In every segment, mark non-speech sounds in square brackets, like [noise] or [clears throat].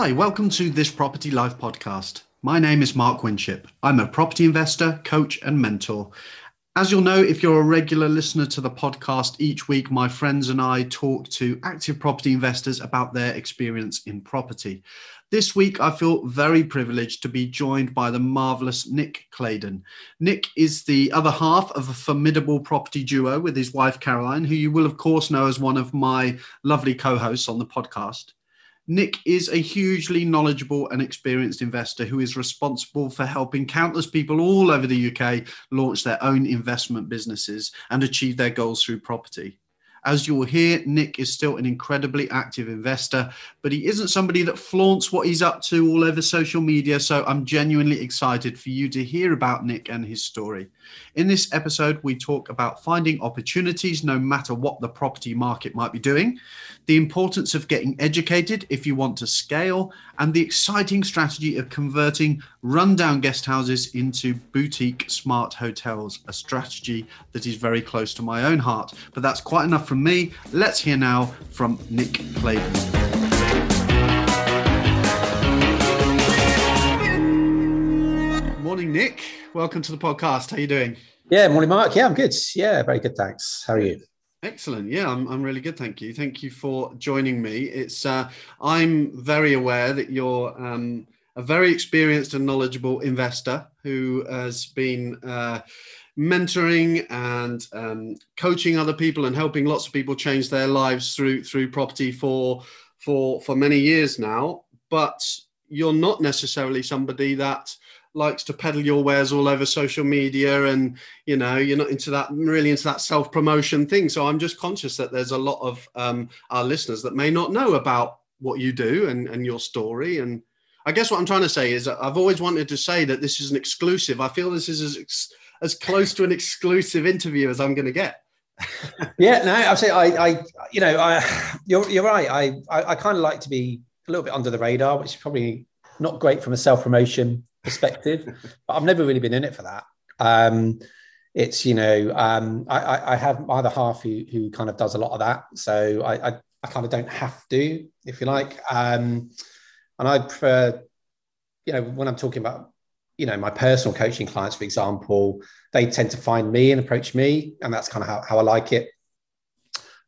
Hi, welcome to this Property Life podcast. My name is Mark Winship. I'm a property investor, coach, and mentor. As you'll know, if you're a regular listener to the podcast, each week my friends and I talk to active property investors about their experience in property. This week, I feel very privileged to be joined by the marvelous Nick Claydon. Nick is the other half of a formidable property duo with his wife, Caroline, who you will, of course, know as one of my lovely co hosts on the podcast. Nick is a hugely knowledgeable and experienced investor who is responsible for helping countless people all over the UK launch their own investment businesses and achieve their goals through property. As you will hear, Nick is still an incredibly active investor, but he isn't somebody that flaunts what he's up to all over social media. So I'm genuinely excited for you to hear about Nick and his story. In this episode, we talk about finding opportunities no matter what the property market might be doing, the importance of getting educated if you want to scale, and the exciting strategy of converting rundown guest houses into boutique smart hotels, a strategy that is very close to my own heart. But that's quite enough from me. Let's hear now from Nick Claydon. Morning, Nick. Welcome to the podcast. How are you doing? Yeah, morning, Mark. Yeah, I'm good. Yeah, very good. Thanks. How are you? Excellent. Yeah, I'm, I'm really good. Thank you. Thank you for joining me. It's uh, I'm very aware that you're um, a very experienced and knowledgeable investor who has been uh, mentoring and um, coaching other people and helping lots of people change their lives through through property for for for many years now. But you're not necessarily somebody that likes to peddle your wares all over social media and you know you're not into that really into that self promotion thing so i'm just conscious that there's a lot of um, our listeners that may not know about what you do and, and your story and i guess what i'm trying to say is i've always wanted to say that this is an exclusive i feel this is as, as close to an exclusive interview as i'm going to get [laughs] yeah no i say i i you know i you're, you're right i i, I kind of like to be a little bit under the radar which is probably not great from a self promotion perspective, [laughs] but I've never really been in it for that. Um, it's you know um, I, I, have my other half who who kind of does a lot of that, so I I, I kind of don't have to, if you like. Um, and I prefer, you know, when I'm talking about you know my personal coaching clients, for example, they tend to find me and approach me, and that's kind of how, how I like it.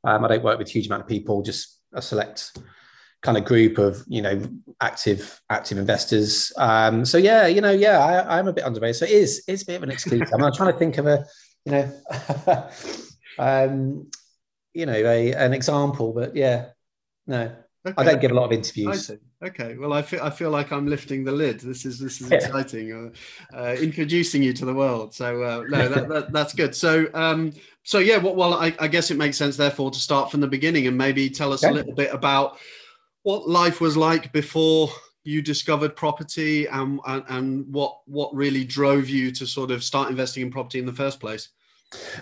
Um, I don't work with a huge amount of people, just a select kind of group of you know active active investors. Um, so yeah, you know, yeah, I, am a bit underrated. So it is it's a bit of an exclusive. I'm trying to think of a you know, [laughs] um, you know, a an example, but yeah, no, okay. I don't give a lot of interviews. Okay, well, I feel I feel like I'm lifting the lid. This is this is exciting. Uh, uh, introducing you to the world. So uh, no, that, [laughs] that, that's good. So um, so yeah, well, well I, I, guess it makes sense therefore to start from the beginning and maybe tell us okay. a little bit about what life was like before you discovered property and, and, and what what really drove you to sort of start investing in property in the first place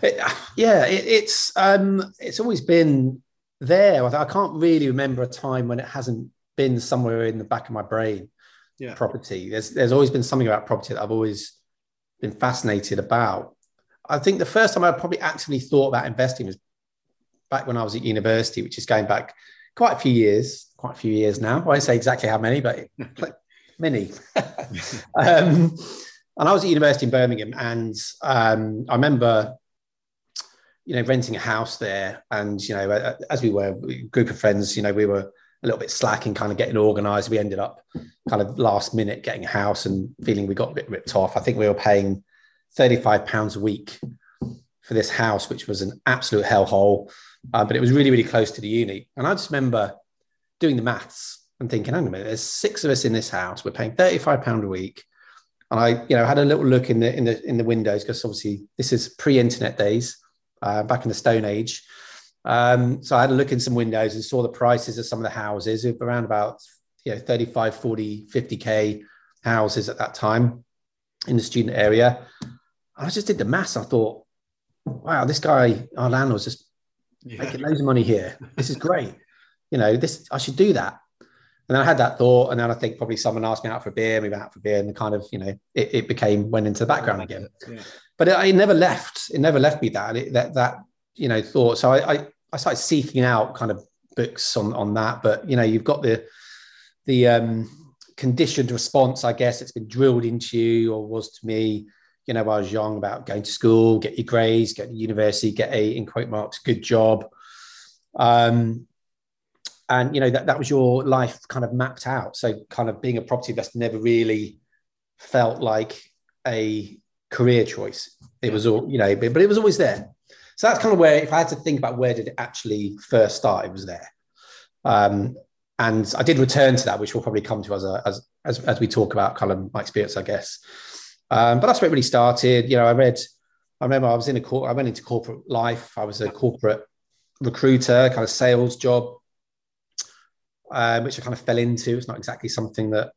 it, yeah it, it's um it's always been there i can't really remember a time when it hasn't been somewhere in the back of my brain yeah. property there's there's always been something about property that i've always been fascinated about i think the first time i probably actively thought about investing was back when i was at university which is going back quite a few years quite a few years now. I won't say exactly how many, but [laughs] many. [laughs] um, and I was at university in Birmingham, and um, I remember, you know, renting a house there. And you know, as we were a group of friends, you know, we were a little bit slack in kind of getting organised. We ended up kind of last minute getting a house and feeling we got a bit ripped off. I think we were paying thirty-five pounds a week for this house, which was an absolute hellhole. Uh, but it was really, really close to the uni. And I just remember doing the maths and thinking, hang on a minute, there's six of us in this house. We're paying £35 a week. And I, you know, had a little look in the in the in the windows because obviously this is pre-internet days, uh, back in the Stone Age. Um, so I had a look in some windows and saw the prices of some of the houses around about you know 35, 40, 50k houses at that time in the student area. I just did the maths. I thought, wow, this guy, our landlord's just yeah. making loads of money here. This is great you know, this I should do that. And then I had that thought, and then I think probably someone asked me out for a beer, we went out for a beer, and kind of, you know, it, it became went into the background again. Yeah. But it, it, never left. It never left me that it, that that you know thought. So I, I I started seeking out kind of books on on that. But you know, you've got the the um, conditioned response, I guess, it's been drilled into you or was to me, you know, I was young about going to school, get your grades, get to university, get a, in quote marks, good job. Um, and, you know, that, that was your life kind of mapped out. So kind of being a property investor never really felt like a career choice. It was all, you know, but, but it was always there. So that's kind of where, if I had to think about where did it actually first start, it was there. Um, and I did return to that, which we'll probably come to as a, as, as, as we talk about kind of my experience, I guess. Um, but that's where it really started. You know, I read, I remember I was in a court, I went into corporate life. I was a corporate recruiter, kind of sales job, uh, which I kind of fell into. It's not exactly something that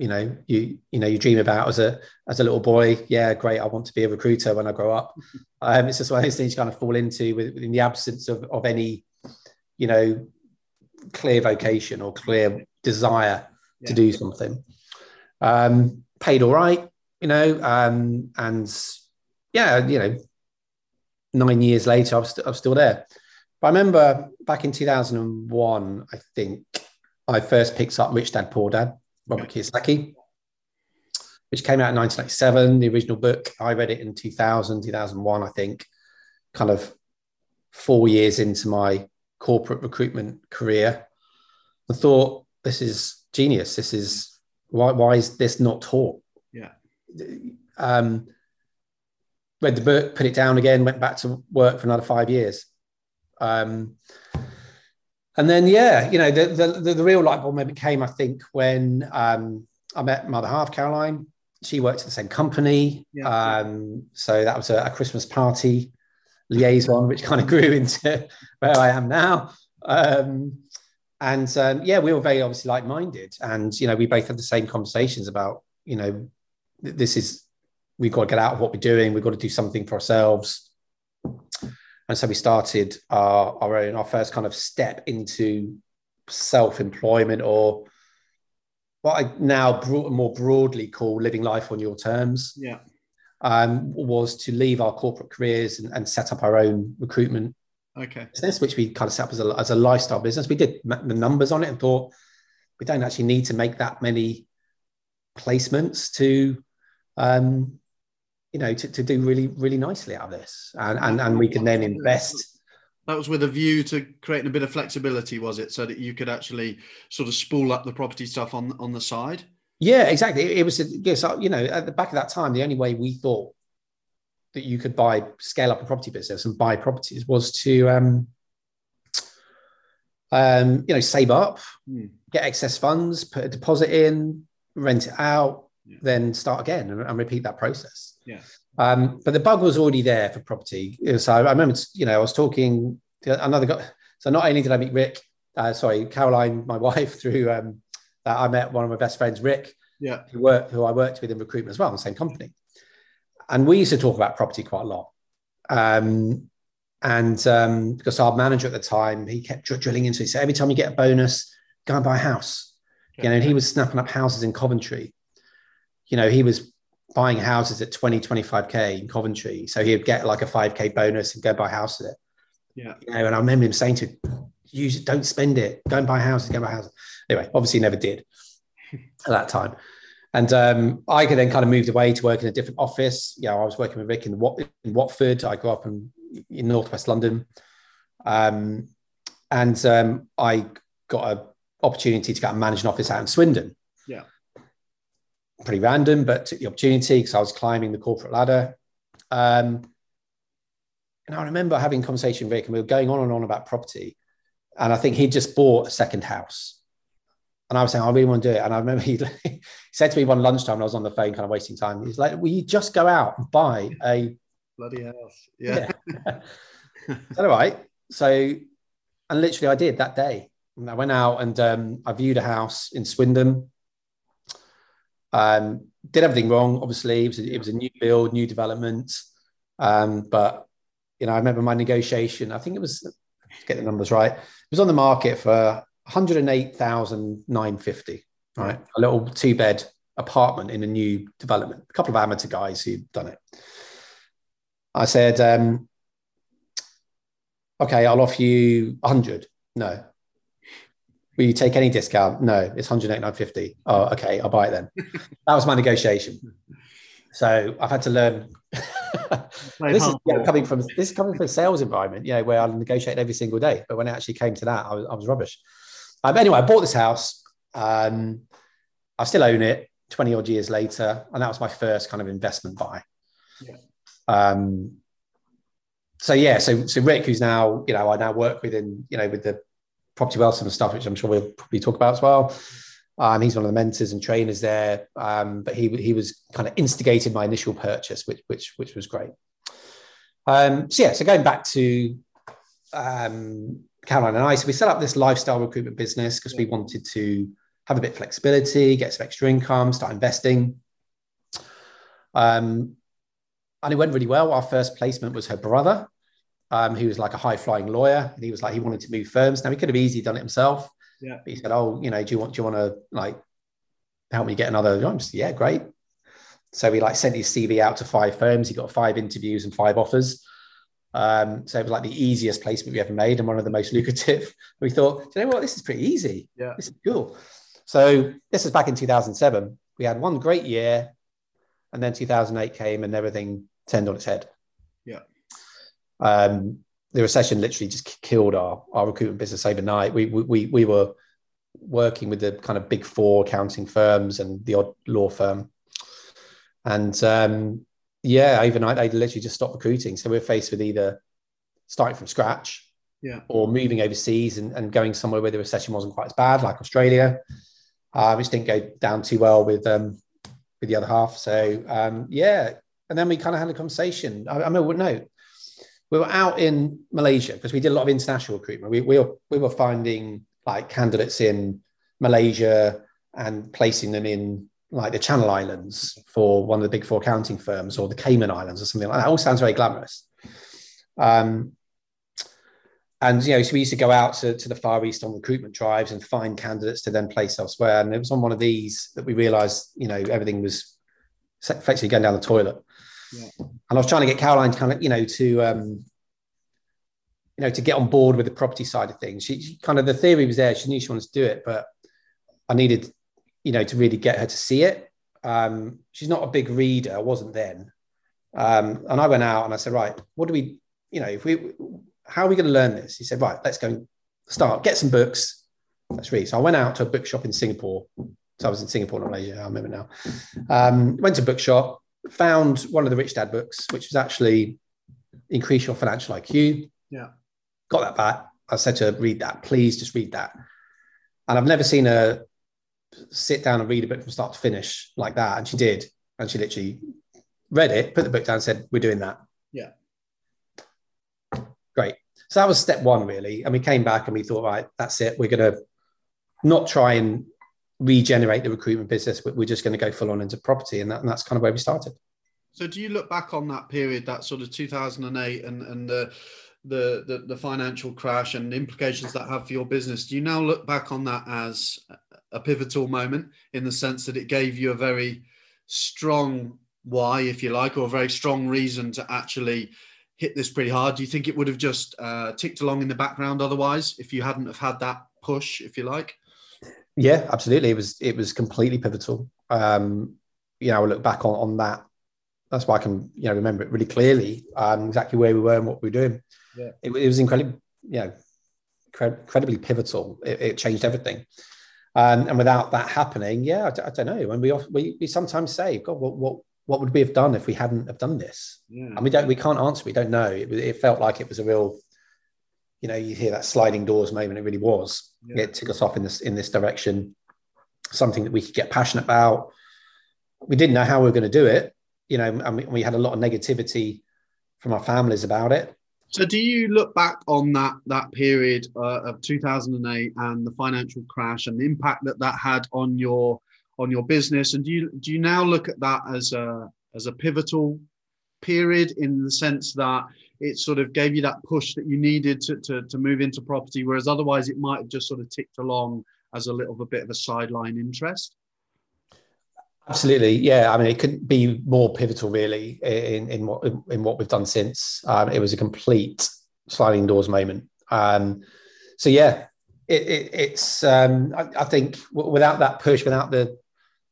you know you you know you dream about as a as a little boy yeah great i want to be a recruiter when i grow up. [laughs] Um, it's just one of those things you kind of fall into with, in the absence of, of any you know clear vocation or clear desire yeah. to do something. Um, paid all right you know um, and yeah you know nine years later i'm, st- I'm still there. But i remember back in 2001 i think i first picked up rich dad poor dad Robert Kiyosaki, which came out in 1997. The original book, I read it in 2000, 2001, I think, kind of four years into my corporate recruitment career. I thought, this is genius. This is why, why is this not taught? Yeah. Um, read the book, put it down again, went back to work for another five years. Um, and then yeah, you know, the the, the real light bulb moment came, I think, when um, I met Mother Half Caroline. She worked at the same company, yeah. um, so that was a, a, Christmas party liaison, which kind of grew [laughs] into where I am now. Um, and um, yeah, we were very obviously like-minded, and you know, we both had the same conversations about, you know, this is we've got to get out of what we're doing. We've got to do something for ourselves and so we started our, our own our first kind of step into self-employment or what I now more broadly call living life on your terms. Yeah. Um, was to leave our corporate careers and, and, set up our own recruitment okay. business, which we kind of set up as a, as a lifestyle business. We did the numbers on it and thought we don't actually need to make that many placements to um, you know, to, to do really, really nicely out of this. And, and, and we can then invest. That was with a view to creating a bit of flexibility, was it? So that you could actually sort of spool up the property stuff on, on the side? Yeah, exactly. It was, yes, you know, at the back of that time, the only way we thought that you could buy, scale up a property business and buy properties was to, um, um, you know, save up, hmm. get excess funds, put a deposit in, rent it out, yeah. then start again and, and, repeat that process. Yeah. Um, but the bug was already there for property. So I remember, you know, I was talking to another guy. So not only did I meet Rick, uh, sorry, Caroline, my [laughs] wife, through um, that I met one of my best friends, Rick, yeah, who worked, who I worked with in recruitment as well, in the same company. And we used to talk about property quite a lot. Um, and um, because our manager at the time, he kept drilling into it. He said, every time you get a bonus, go and buy a house. Okay. You know, and he was snapping up houses in Coventry you know, he was buying houses at 20, 25K in Coventry. So he'd get like a 5K bonus and go buy a house at it. Yeah. You know, and I remember him saying to use it, don't spend it, go and buy houses, go and buy houses. Anyway, obviously never did [laughs] at that time. And um, I could then kind of moved away to work in a different office. Yeah, I was working with Rick in, Wat- in Watford. I grew up in, in Northwest London. Um, and um, I got an opportunity to go and manage an office out in Swindon pretty random, but took the opportunity because I was climbing the corporate ladder. Um, and I remember having a conversation with Rick, and we were going on and on about property. And I think he'd just bought a second house. And I was saying, I really want to do it. And I remember he, [laughs] he said to me one lunchtime, and I was on the phone, kind of wasting time. He's like, Will you just go out and buy a [laughs] bloody house? Yeah. yeah. [laughs] Is that all right? So, and literally, I did that day. And I went out and um, I viewed a house in Swindon um, did everything wrong. Obviously, it was, a, it was a new build, new development. Um, but you know, I remember my negotiation. I think it was get the numbers right. It was on the market for 108,950. Right, a little two bed apartment in a new development. A couple of amateur guys who'd done it. I said, um, "Okay, I'll offer you 100." No, Will you take any discount? No, it's 108.950. Oh, okay, I'll buy it then. [laughs] that was my negotiation. So I've had to learn. this is yeah, coming from this is coming from a sales environment, you know, where I negotiate every single day. But when it actually came to that, I was, I was rubbish. Um, anyway, I bought this house. Um, I still own it 20 odd years later, and that was my first kind of investment buy. Yeah. Um, so yeah, so so Rick, who's now you know I now work with in you know with the property wealth and stuff, which I'm sure we'll probably talk about as well. Um, he's one of the mentors and trainers there, um, but he he was kind of instigated my initial purchase, which which which was great. Um, so yeah, so going back to um, Caroline and I, so we set up this lifestyle recruitment business because we wanted to have a bit of flexibility, get some extra income, start investing. Um, and it went really well. Our first placement was her brother, um, who was like a high flying lawyer, and he was like he wanted to move firms. Now he could have easily done it himself. Yeah. But he said, "Oh, you know, do you want do you want to like help me get another?" I'm just yeah, great. So he like sent his CV out to five firms. He got five interviews and five offers. Um, so it was like the easiest placement we ever made and one of the most [laughs] lucrative. We thought, you know what, this is pretty easy. Yeah, this is cool. So this is back in 2007. We had one great year, and then 2008 came and everything turned on its head. Um, the recession literally just killed our, our recruitment business overnight. We, we, we were working with the kind of big four accounting firms and the odd law firm. And um, yeah, overnight they literally just stopped recruiting. So we're faced with either starting from scratch yeah. or moving overseas and, and going somewhere where the recession wasn't quite as bad, like Australia, uh, which didn't go down too well with um, with the other half. So um, yeah, and then we kind of had a conversation. I, I mean, no, we were out in Malaysia because we did a lot of international recruitment. We, we, were, we were finding like candidates in Malaysia and placing them in like the Channel Islands for one of the big four accounting firms or the Cayman Islands or something like that. All sounds very glamorous. Um, and you know, so we used to go out to, to the Far East on recruitment drives and find candidates to then place elsewhere. And it was on one of these that we realized, you know, everything was effectively going down the toilet. Yeah. And I was trying to get Caroline to kind of, you know, to um, you know, to get on board with the property side of things. She, she, kind of the theory was there. She knew she wanted to do it, but I needed, you know, to really get her to see it. Um, she's not a big reader. I wasn't then. Um, and I went out and I said, right, what do we, you know, if we, how are we going to learn this? He said, right, let's go start, get some books. Let's read. So I went out to a bookshop in Singapore. So I was in Singapore, not Malaysia. I remember now. Um, went to bookshop, found one of the Rich Dad books, which was actually Increase Your Financial IQ. Yeah. Got that back. I said to her, read that, please just read that. And I've never seen her sit down and read a book from start to finish like that. And she did. And she literally read it, put the book down, and said, We're doing that. Yeah. Great. So that was step one, really. And we came back and we thought, right, that's it. We're going to not try and regenerate the recruitment business. We're just going to go full on into property, and, that, and that's kind of where we started. So, do you look back on that period, that sort of 2008, and and the the the, the financial crash and implications that have for your business? Do you now look back on that as a pivotal moment in the sense that it gave you a very strong why, if you like, or a very strong reason to actually hit this pretty hard? Do you think it would have just uh, ticked along in the background otherwise if you hadn't have had that push, if you like? Yeah, absolutely. It was it was completely pivotal. Um, you know, I look back on, on that. That's why I can you know remember it really clearly. Um, exactly where we were and what we were doing. Yeah. It, it was incredibly, you know, incredibly pivotal. It, it changed everything. Um, and without that happening, yeah, I, I don't know. And we, we we sometimes say, God, what what what would we have done if we hadn't have done this? Yeah. And we don't we can't answer. We don't know. It, it felt like it was a real you know, you hear that sliding doors moment. It really was. Yeah. It took us off in this in this direction. Something that we could get passionate about. We didn't know how we were going to do it, you know, and we, we had a lot of negativity from our families about it. So, do you look back on that that period uh, of 2008 and the financial crash and the impact that that had on your on your business? And do you do you now look at that as a as a pivotal period in the sense that it sort of gave you that push that you needed to, to, to move into property, whereas otherwise it might have just sort of ticked along as a little a bit of a sideline interest. Absolutely, yeah. I mean, it couldn't be more pivotal, really, in in what in what we've done since. Um, it was a complete sliding doors moment. Um, so yeah, it, it, it's um, I, I, think without that push, without the,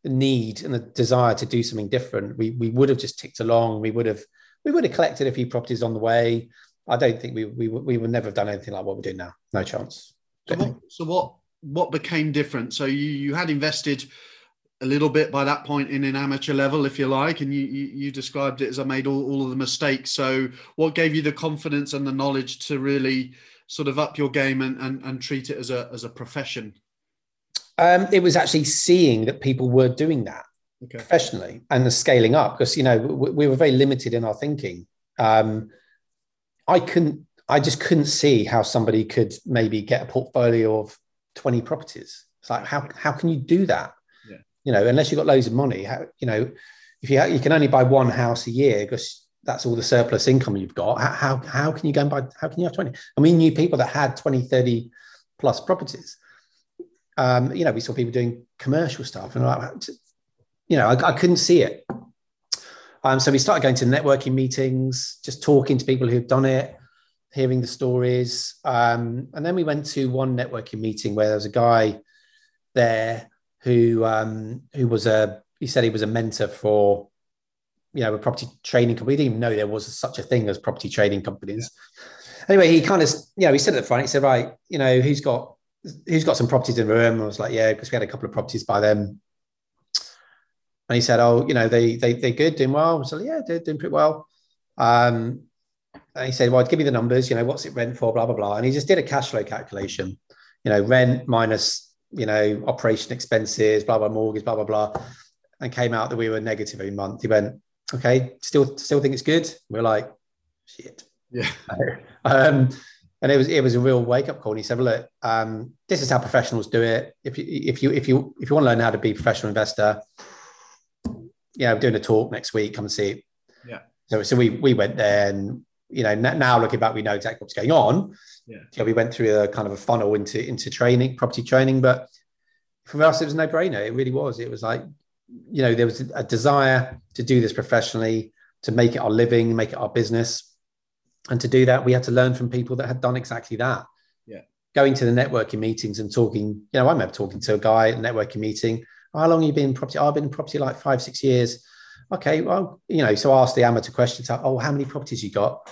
the need and the desire to do something different, we we would have just ticked along. We would have we would have collected a few properties on the way. I don't think we we we would never have done anything like what we're doing now. No chance. So what, so what what became different? So you you had invested a little bit by that point in an amateur level, if you like, and you you, you described it as I made all, all of the mistakes. So what gave you the confidence and the knowledge to really sort of up your game and, and, and treat it as a, as a profession? Um, it was actually seeing that people were doing that okay. professionally and the scaling up because, you know, we, we, were very limited in our thinking. Um, I couldn't, I just couldn't see how somebody could maybe get a portfolio of 20 properties. It's like, how, how can you do that? Yeah. You know, unless you've got loads of money, how, you know, if you, you can only buy one house a year because that's all the surplus income you've got. How, how, how can you go and buy, how can you have 20? And we knew people that had 20, 30 plus properties. Um, you know, we saw people doing commercial stuff and like, you know, I, I couldn't see it. Um, so we started going to networking meetings, just talking to people who've done it, hearing the stories. Um, and then we went to one networking meeting where there was a guy there who um, who was a he said he was a mentor for you know, a property trading company. We didn't even know there was such a thing as property trading companies. Anyway, he kind of, you know, he said at the front, he said, right, you know, who's got who's got some properties in the room? I was like, yeah, because we had a couple of properties by them. And he said, oh, you know, they they they're good, doing well. I said, yeah, they're doing pretty well. Um, and he said, well, give me the numbers, you know, what's it rent for, blah, blah, blah. And he just did a cash flow calculation, you know, rent minus, you know, operation expenses, blah, blah, mortgage, blah, blah, blah. And came out that we were negative every month. He went, okay, still still think it's good. We're like, shit. Yeah. [laughs] um, and it was it was a real wake up call. And he said, well, look, um, this is how professionals do it. If you if you if you if you want to learn how to be a professional investor, yeah, I'm doing a talk next week. Come and see. Yeah. So so we we went there, and you know now looking back, we know exactly what's going on. Yeah. So we went through a kind of a funnel into into training, property training, but for us, it was no brainer. It really was. It was like you know, there was a desire to do this professionally, to make it our living, make it our business. And to do that, we had to learn from people that had done exactly that. Yeah. Going to the networking meetings and talking, you know, I remember talking to a guy at a networking meeting. How long have you been in property? Oh, I've been in property like five, six years. Okay, well, you know, so I asked the amateur questions. Oh, how many properties you got?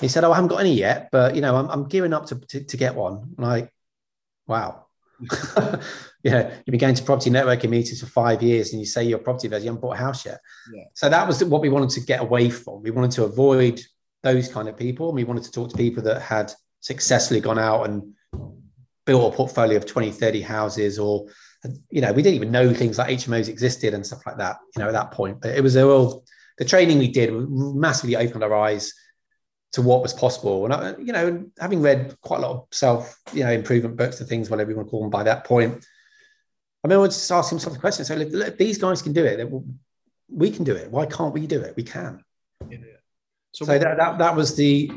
He said, Oh, I haven't got any yet, but you know, I'm, I'm gearing up to, to, to get one. I'm like, wow. [laughs] Yeah, you've been going to property networking meetings for five years and you say your property investor, you haven't bought a house yet. Yeah. So that was what we wanted to get away from. We wanted to avoid those kind of people. And We wanted to talk to people that had successfully gone out and built a portfolio of 20, 30 houses or, you know, we didn't even know things like HMOs existed and stuff like that, you know, at that point. But it was a real, the training we did massively opened our eyes to what was possible. And, I, you know, having read quite a lot of self, you know, improvement books and things, whatever you want to call them by that point, I mean, I would just ask him some questions. So, look, look, these guys can do it. We can do it. Why can't we do it? We can. Yeah. So, so that, that, that was the,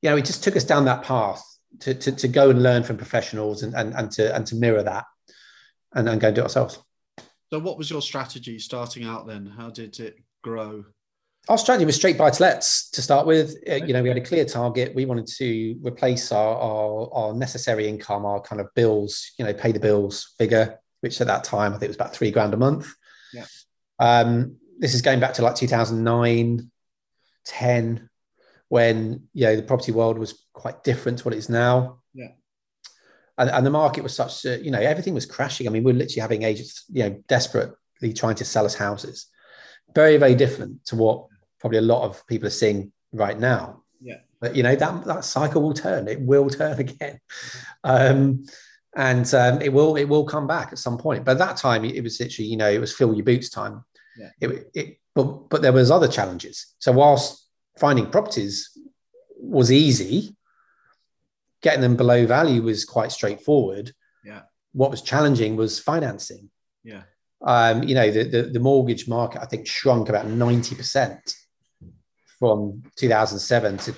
you know, it just took us down that path to, to, to go and learn from professionals and, and, and, to, and to mirror that and then go and do it ourselves. So, what was your strategy starting out then? How did it grow? Our strategy was straight buy to lets to start with. You know, we had a clear target. We wanted to replace our, our, our necessary income, our kind of bills, you know, pay the bills figure which at that time I think was about three grand a month. Yeah. Um, this is going back to like 2009, 10, when you know the property world was quite different to what it is now. And, and the market was such that you know everything was crashing. I mean, we we're literally having agents, you know, desperately trying to sell us houses. Very, very different to what probably a lot of people are seeing right now. Yeah. But you know that that cycle will turn. It will turn [laughs] again. Um, and um, it will it will come back at some point. But at that time, it was literally you know it was fill your boots time. Yeah. It, it but but there was other challenges. So whilst finding properties was easy, getting them below value was quite straightforward. Yeah. What was challenging was financing. Yeah. Um, you know, the, the, the mortgage market I think shrunk about ninety percent from 2007 to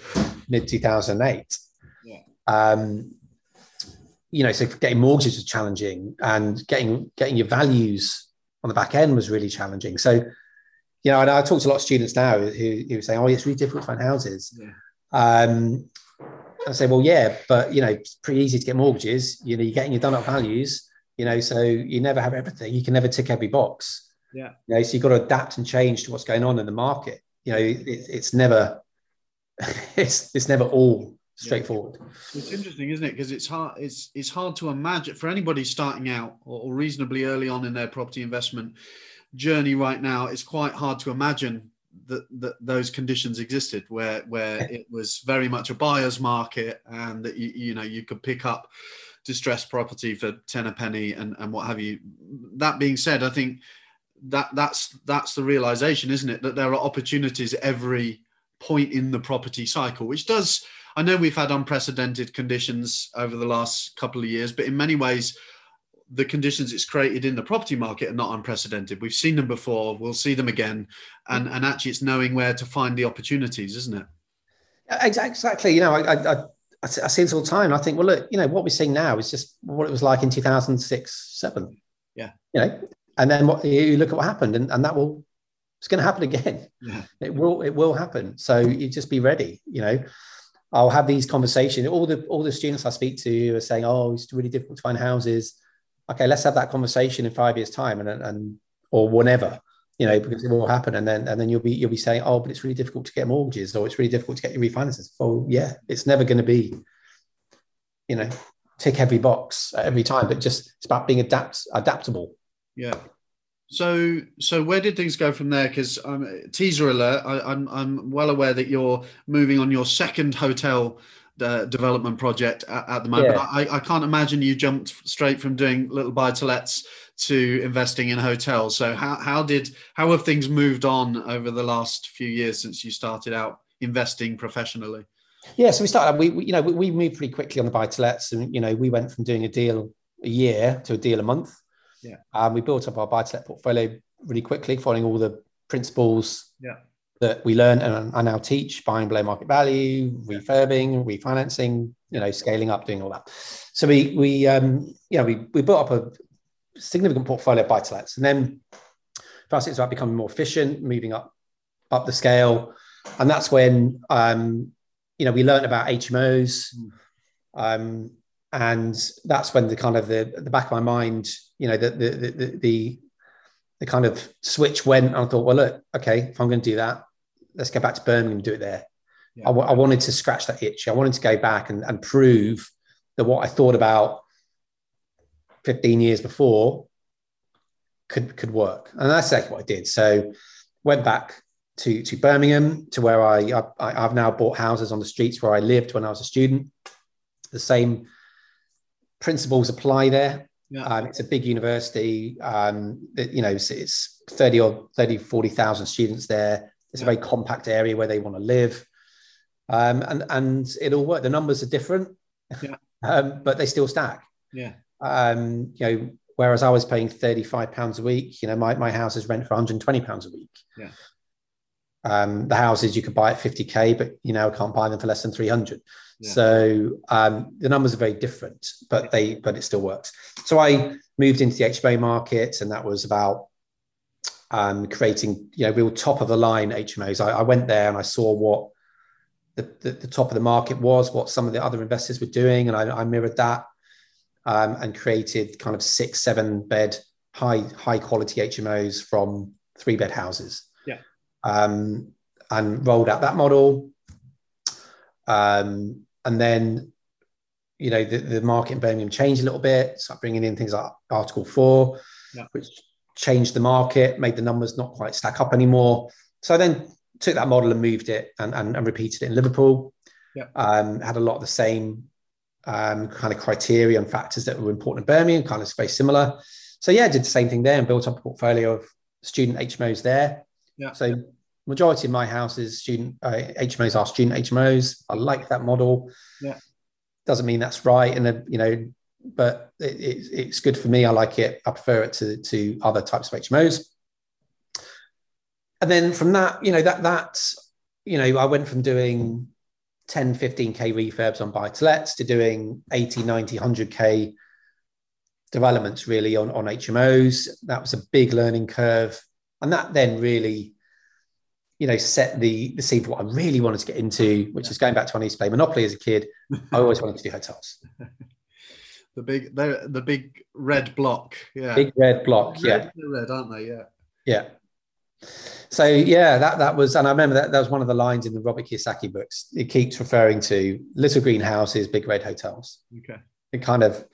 mid 2008. Yeah. Um, you know, so getting mortgages was challenging and getting getting your values on the back end was really challenging. So, you know, and I talk to a lot of students now who, who say, oh, it's really difficult to find houses. Yeah. Um, I say, well, yeah, but you know, it's pretty easy to get mortgages. You know, you're getting your done up values. You know, so you never have everything. You can never tick every box. Yeah. You know, so you've got to adapt and change to what's going on in the market. You know, it, it's never, [laughs] it's it's never all straightforward. Yeah. It's interesting, isn't it? Because it's hard. It's it's hard to imagine for anybody starting out or, or reasonably early on in their property investment journey right now. It's quite hard to imagine that, that those conditions existed where where it was very much a buyer's market and that you, you know you could pick up distressed property for 10 a penny and, and what have you. That being said i think that that's that's the realization isn't it? That there are opportunities every point in the property cycle which does i know we've had unprecedented conditions over the last couple of years but in many ways the conditions it's created in the property market are not unprecedented. We've seen them before, we'll see them again, and mm. and actually it's knowing where to find the opportunities, isn't it? Exactly. You know, I I, I, see this all the time. I think, well, look, you know, what we're seeing now is just what it was like in 2006, seven. Yeah. You know, and then what you look at what happened, and, and that will it's going to happen again. Yeah. It will it will happen. So you just be ready. You know. I'll have these conversations. All the all the students I speak to are saying, "Oh, it's really difficult to find houses." Okay, let's have that conversation in five years' time and and or whenever, you know, because it will happen. And then and then you'll be you'll be saying, oh, but it's really difficult to get mortgages or it's really difficult to get your refinances. Well, yeah, it's never going to be, you know, tick every box every time, but just it's about being adapt adaptable. Yeah. So, so where did things go from there? Because um, teaser alert, I, I'm I'm well aware that you're moving on your second hotel uh, development project at, at the moment. Yeah. I, I, can't imagine you jumped straight from doing little buy to lets to investing in hotels. So how, how did how have things moved on over the last few years since you started out investing professionally? Yeah, so we started. We, we you know we, we moved pretty quickly on the buy to lets, and you know we went from doing a deal a year to a deal a month. Yeah, um, we built up our buy to let portfolio really quickly, following all the principles. Yeah that we learn and I now teach buying below market value, refurbing, refinancing, you know, scaling up, doing all that. So we we um yeah we we built up a significant portfolio of buy to lets, and then for us it's about becoming more efficient, moving up up the scale, and that's when um you know we learned about HMOs, um and that's when the kind of the the back of my mind you know the the the, the the kind of switch went. And I thought, well, look, okay, if I'm going to do that, let's go back to Birmingham and do it there. Yeah. I, w- I wanted to scratch that itch. I wanted to go back and, and prove that what I thought about 15 years before could could work. And that's exactly what I did. So went back to, to Birmingham to where I, I I've now bought houses on the streets where I lived when I was a student. The same principles apply there. Yeah. Um, it's a big university. Um, you know, it's, it's 30 or 30, 40,000 students there. It's yeah. a very compact area where they want to live. Um, and, and it all worked. The numbers are different, yeah. [laughs] um, but they still stack. Yeah. Um, you know, whereas I was paying 35 pounds a week, you know, my, my house is rent for 120 pounds a week. Yeah. Um, the houses you could buy at 50k, but you know can't buy them for less than 300. Yeah. So um, the numbers are very different, but they but it still works. So I moved into the HMO market, and that was about um, creating you know real top of the line HMOs. I, I went there and I saw what the, the, the, top of the market was, what some of the other investors were doing, and I, I mirrored that um, and created kind of six, seven bed high high quality HMOs from three bed houses. Yeah, um, and rolled out that model. Um, and then, you know, the, the market in Birmingham changed a little bit. Start bringing in things like Article Four, yeah. which changed the market, made the numbers not quite stack up anymore. So I then took that model and moved it and, and, and repeated it in Liverpool. Yeah. Um, had a lot of the same um, kind of criteria and factors that were important in Birmingham, kind of very similar. So yeah, did the same thing there and built up a portfolio of student HMOs there. Yeah. So majority of my houses, student uh, HMOs are student HMOs. I like that model. Yeah. Doesn't mean that's right, and uh, you know but it, it, it's good for me. I like it. I prefer it to, to other types of HMOs. And then from that, you know, that, that, you know, I went from doing 10, 15K refurbs on buy to lets to doing 80, 90, 100K developments really on, on HMOs. That was a big learning curve. And that then really you know, set the the scene for what I really wanted to get into, which is going back to when I used to play Monopoly as a kid. I always wanted to do hotels. [laughs] the big, the the big red block, yeah, big red block, red, yeah, red, aren't they? Yeah, yeah. So yeah, that that was, and I remember that that was one of the lines in the Robert Kiyosaki books. It keeps referring to little green houses, big red hotels. Okay, it kind of,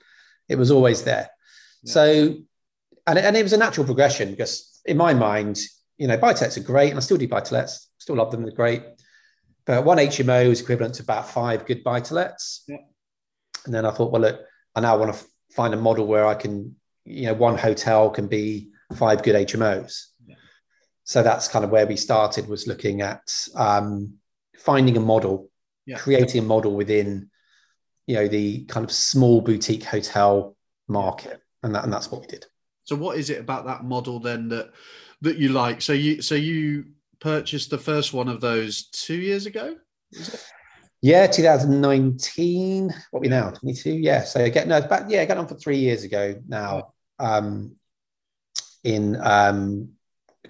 it was always there. Yeah. So, and and it was a natural progression because in my mind, you know, buy to are great, and I still do buy to lets, still love them, they're great. But one HMO is equivalent to about five good lets. Yeah. And then I thought, well, look, I now want to find a model where I can, you know, one hotel can be five good HMOs. Yeah. So that's kind of where we started was looking at um, finding a model, yeah. creating a model within, you know, the kind of small boutique hotel market, and that and that's what we did. So, what is it about that model then that that you like. So you so you purchased the first one of those two years ago. Yeah, 2019. What we now? 22. Yeah. So getting no, back. Yeah, got on for three years ago now. Um, in um,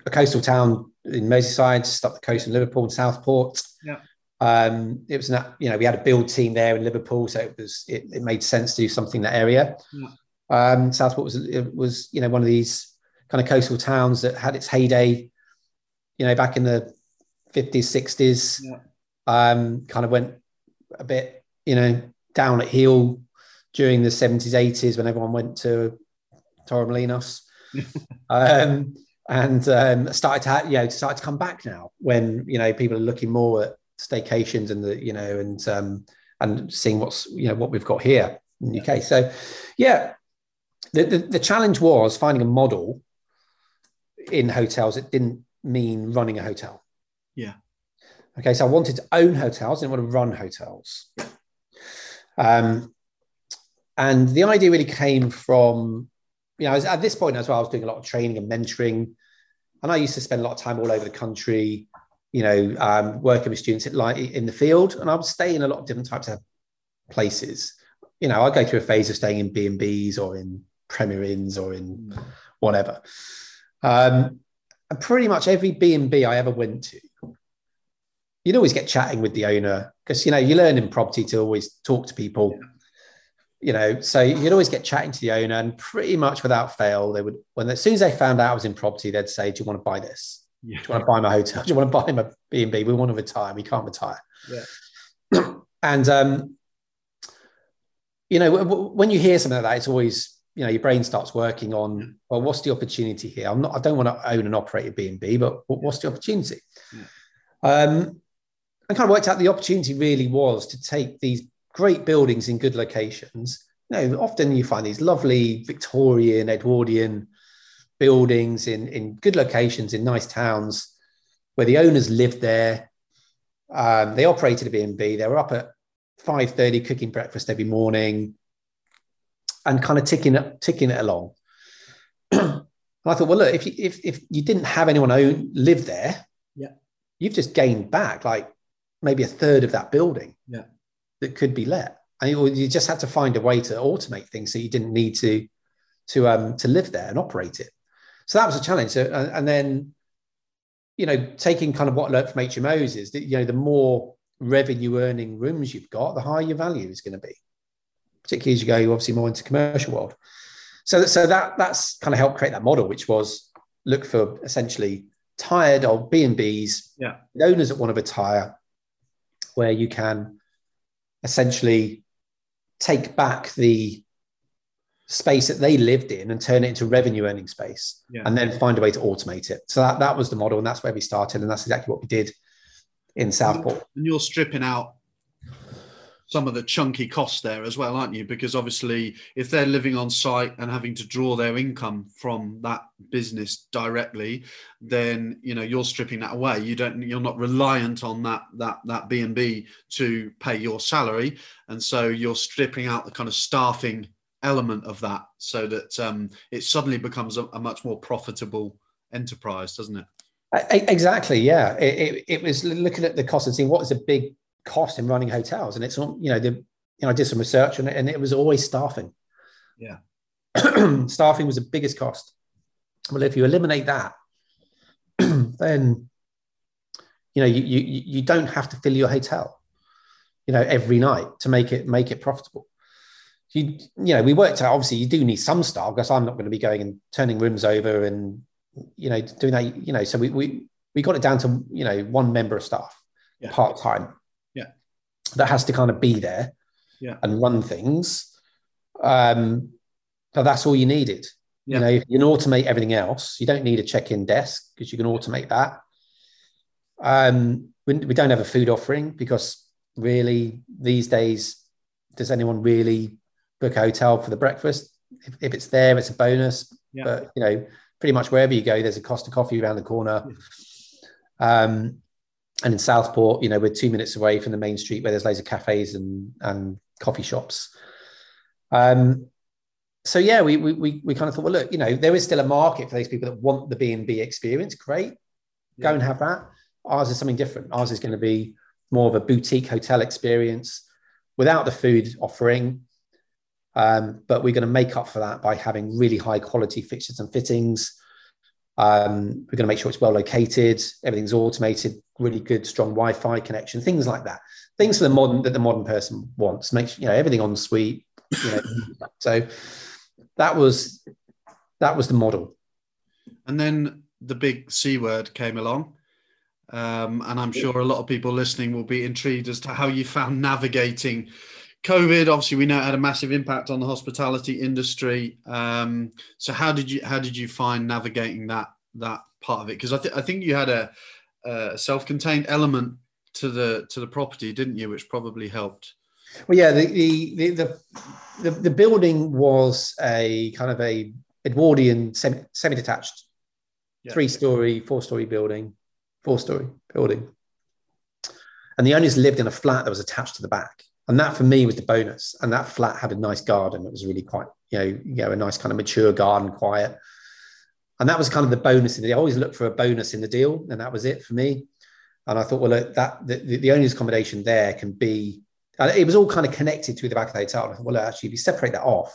a coastal town in Merseyside, just up the coast in Liverpool and Southport. Yeah. Um, it was not, you know, we had a build team there in Liverpool, so it was it, it made sense to do something in that area. Yeah. Um, Southport was it was you know one of these kind of coastal towns that had its heyday, you know, back in the 50s, 60s. Yeah. Um, kind of went a bit, you know, down at heel during the 70s, 80s when everyone went to Torremolinos. [laughs] um, and um, started to, you know, started to come back now when, you know, people are looking more at staycations and the, you know, and, um, and seeing what's, you know, what we've got here in the UK. So, yeah, the, the, the challenge was finding a model in hotels, it didn't mean running a hotel. Yeah. Okay, so I wanted to own hotels, I didn't want to run hotels. Um, and the idea really came from, you know, at this point as well, I was doing a lot of training and mentoring. And I used to spend a lot of time all over the country, you know, um, working with students at, like in the field. And I would stay in a lot of different types of places. You know, I'd go through a phase of staying in B&Bs or in Premier Inns or in mm. whatever. Um, and pretty much every B and B I ever went to, you'd always get chatting with the owner because you know you learn in property to always talk to people. Yeah. You know, so you'd always get chatting to the owner, and pretty much without fail, they would when as soon as they found out I was in property, they'd say, "Do you want to buy this? Yeah. Do you want to buy my hotel? Do you want to buy my B and B? We want to retire. We can't retire." Yeah. [clears throat] and um, you know, when you hear something like that, it's always you know your brain starts working on well what's the opportunity here i'm not i don't want to own and operate a b&b but what's the opportunity yeah. um and kind of worked out the opportunity really was to take these great buildings in good locations. You know often you find these lovely victorian edwardian buildings in in good locations in nice towns where the owners lived there. Um, they operated a b&b they were up at 5.30 cooking breakfast every morning and kind of ticking it, ticking it along. [clears throat] and I thought, well, look, if you, if, if you didn't have anyone own live there, yeah, you've just gained back. Like maybe a third of that building, yeah, that could be let. And you, just had to find a way to automate things so you didn't need to to um to live there and operate it. So that was a challenge. So, and, and then, you know, taking kind of what I learned from HMOs is that you know the more revenue earning rooms you've got, the higher your value is going to be particularly as you go obviously more into commercial world. So, so that that's kind of helped create that model, which was look for essentially tired of B and B's, yeah, owners that want to retire, where you can essentially take back the space that they lived in and turn it into revenue earning space, yeah. and then find a way to automate it. So that that was the model, and that's where we started, and that's exactly what we did in Southport. And you're stripping out some of the chunky costs there as well, aren't you? Because obviously, if they're living on site and having to draw their income from that business directly, then you know you're stripping that away. You don't, you're not reliant on that that that B and B to pay your salary, and so you're stripping out the kind of staffing element of that, so that um, it suddenly becomes a, a much more profitable enterprise, doesn't it? Exactly. Yeah. It, it, it was looking at the cost and seeing what is a big cost in running hotels. And it's all you know, the you know, I did some research on it and it was always staffing. Yeah. [clears throat] staffing was the biggest cost. Well, if you eliminate that, [clears throat] then you know, you, you, you don't have to fill your hotel, you know, every night to make it, make it profitable. You, you know, we worked out, obviously you do need some staff because I'm not going to be going and turning rooms over and, you know, doing that, you know, so we, we, we got it down to, you know, one member of staff yeah. part-time. Yeah. That has to kind of be there yeah. and run things. Um, but that's all you needed. Yeah. You know, you can automate everything else. You don't need a check-in desk because you can automate that. Um, we, we don't have a food offering because really these days, does anyone really book a hotel for the breakfast? If, if it's there, it's a bonus. Yeah. But you know, pretty much wherever you go, there's a Costa coffee around the corner. Um, and in Southport, you know, we're two minutes away from the main street where there's loads of cafes and and coffee shops. Um, so yeah, we, we we kind of thought, well, look, you know, there is still a market for those people that want the B and B experience. Great, yeah. go and have that. Ours is something different. Ours is going to be more of a boutique hotel experience without the food offering. Um, but we're going to make up for that by having really high quality fixtures and fittings. Um, we're going to make sure it's well located, everything's automated, really good, strong Wi-Fi connection, things like that. Things for the modern that the modern person wants. Make you know everything en suite. You know, [laughs] so that was that was the model. And then the big C word came along. Um, and I'm sure a lot of people listening will be intrigued as to how you found navigating COVID. Obviously, we know it had a massive impact on the hospitality industry. Um, so how did you how did you find navigating that that part of it? Because I, th- I think you had a, a self-contained element to the to the property, didn't you? Which probably helped. Well, yeah, the the the the, the building was a kind of a Edwardian semi detached, yeah. three story, four story building four story building. And the owners lived in a flat that was attached to the back. And that for me was the bonus. And that flat had a nice garden. It was really quite, you know, you know, a nice kind of mature garden, quiet. And that was kind of the bonus. I always look for a bonus in the deal. And that was it for me. And I thought, well, look, that the, the accommodation there can be, it was all kind of connected through the back of the hotel. I thought, well, actually, if you separate that off,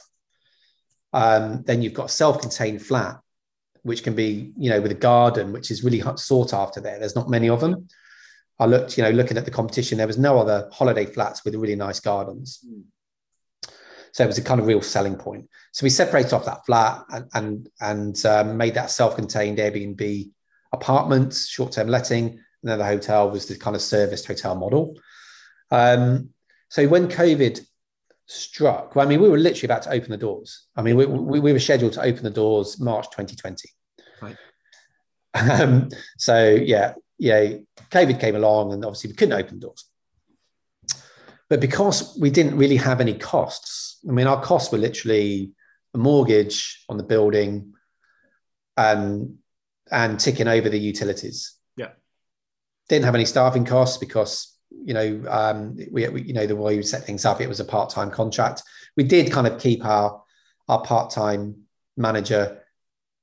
um, then you've got a self-contained flat which can be, you know, with a garden, which is really sought after there. There's not many of them. I looked, you know, looking at the competition, there was no other holiday flats with really nice gardens. Mm. So it was a kind of real selling point. So we separated off that flat and and, and um, made that self-contained Airbnb apartments, short-term letting, and then the hotel was the kind of serviced hotel model. Um, so when COVID struck. Well, I mean, we were literally about to open the doors. I mean, we, we, we were scheduled to open the doors March 2020. Right. [laughs] Um, so yeah, yeah, COVID came along, and obviously we couldn't open doors. But because we didn't really have any costs, I mean, our costs were literally a mortgage on the building, and and ticking over the utilities. Yeah. Didn't have any staffing costs because you know, um, we, we, you know, the way we set things up, it was a part-time contract. We did kind of keep our our part-time manager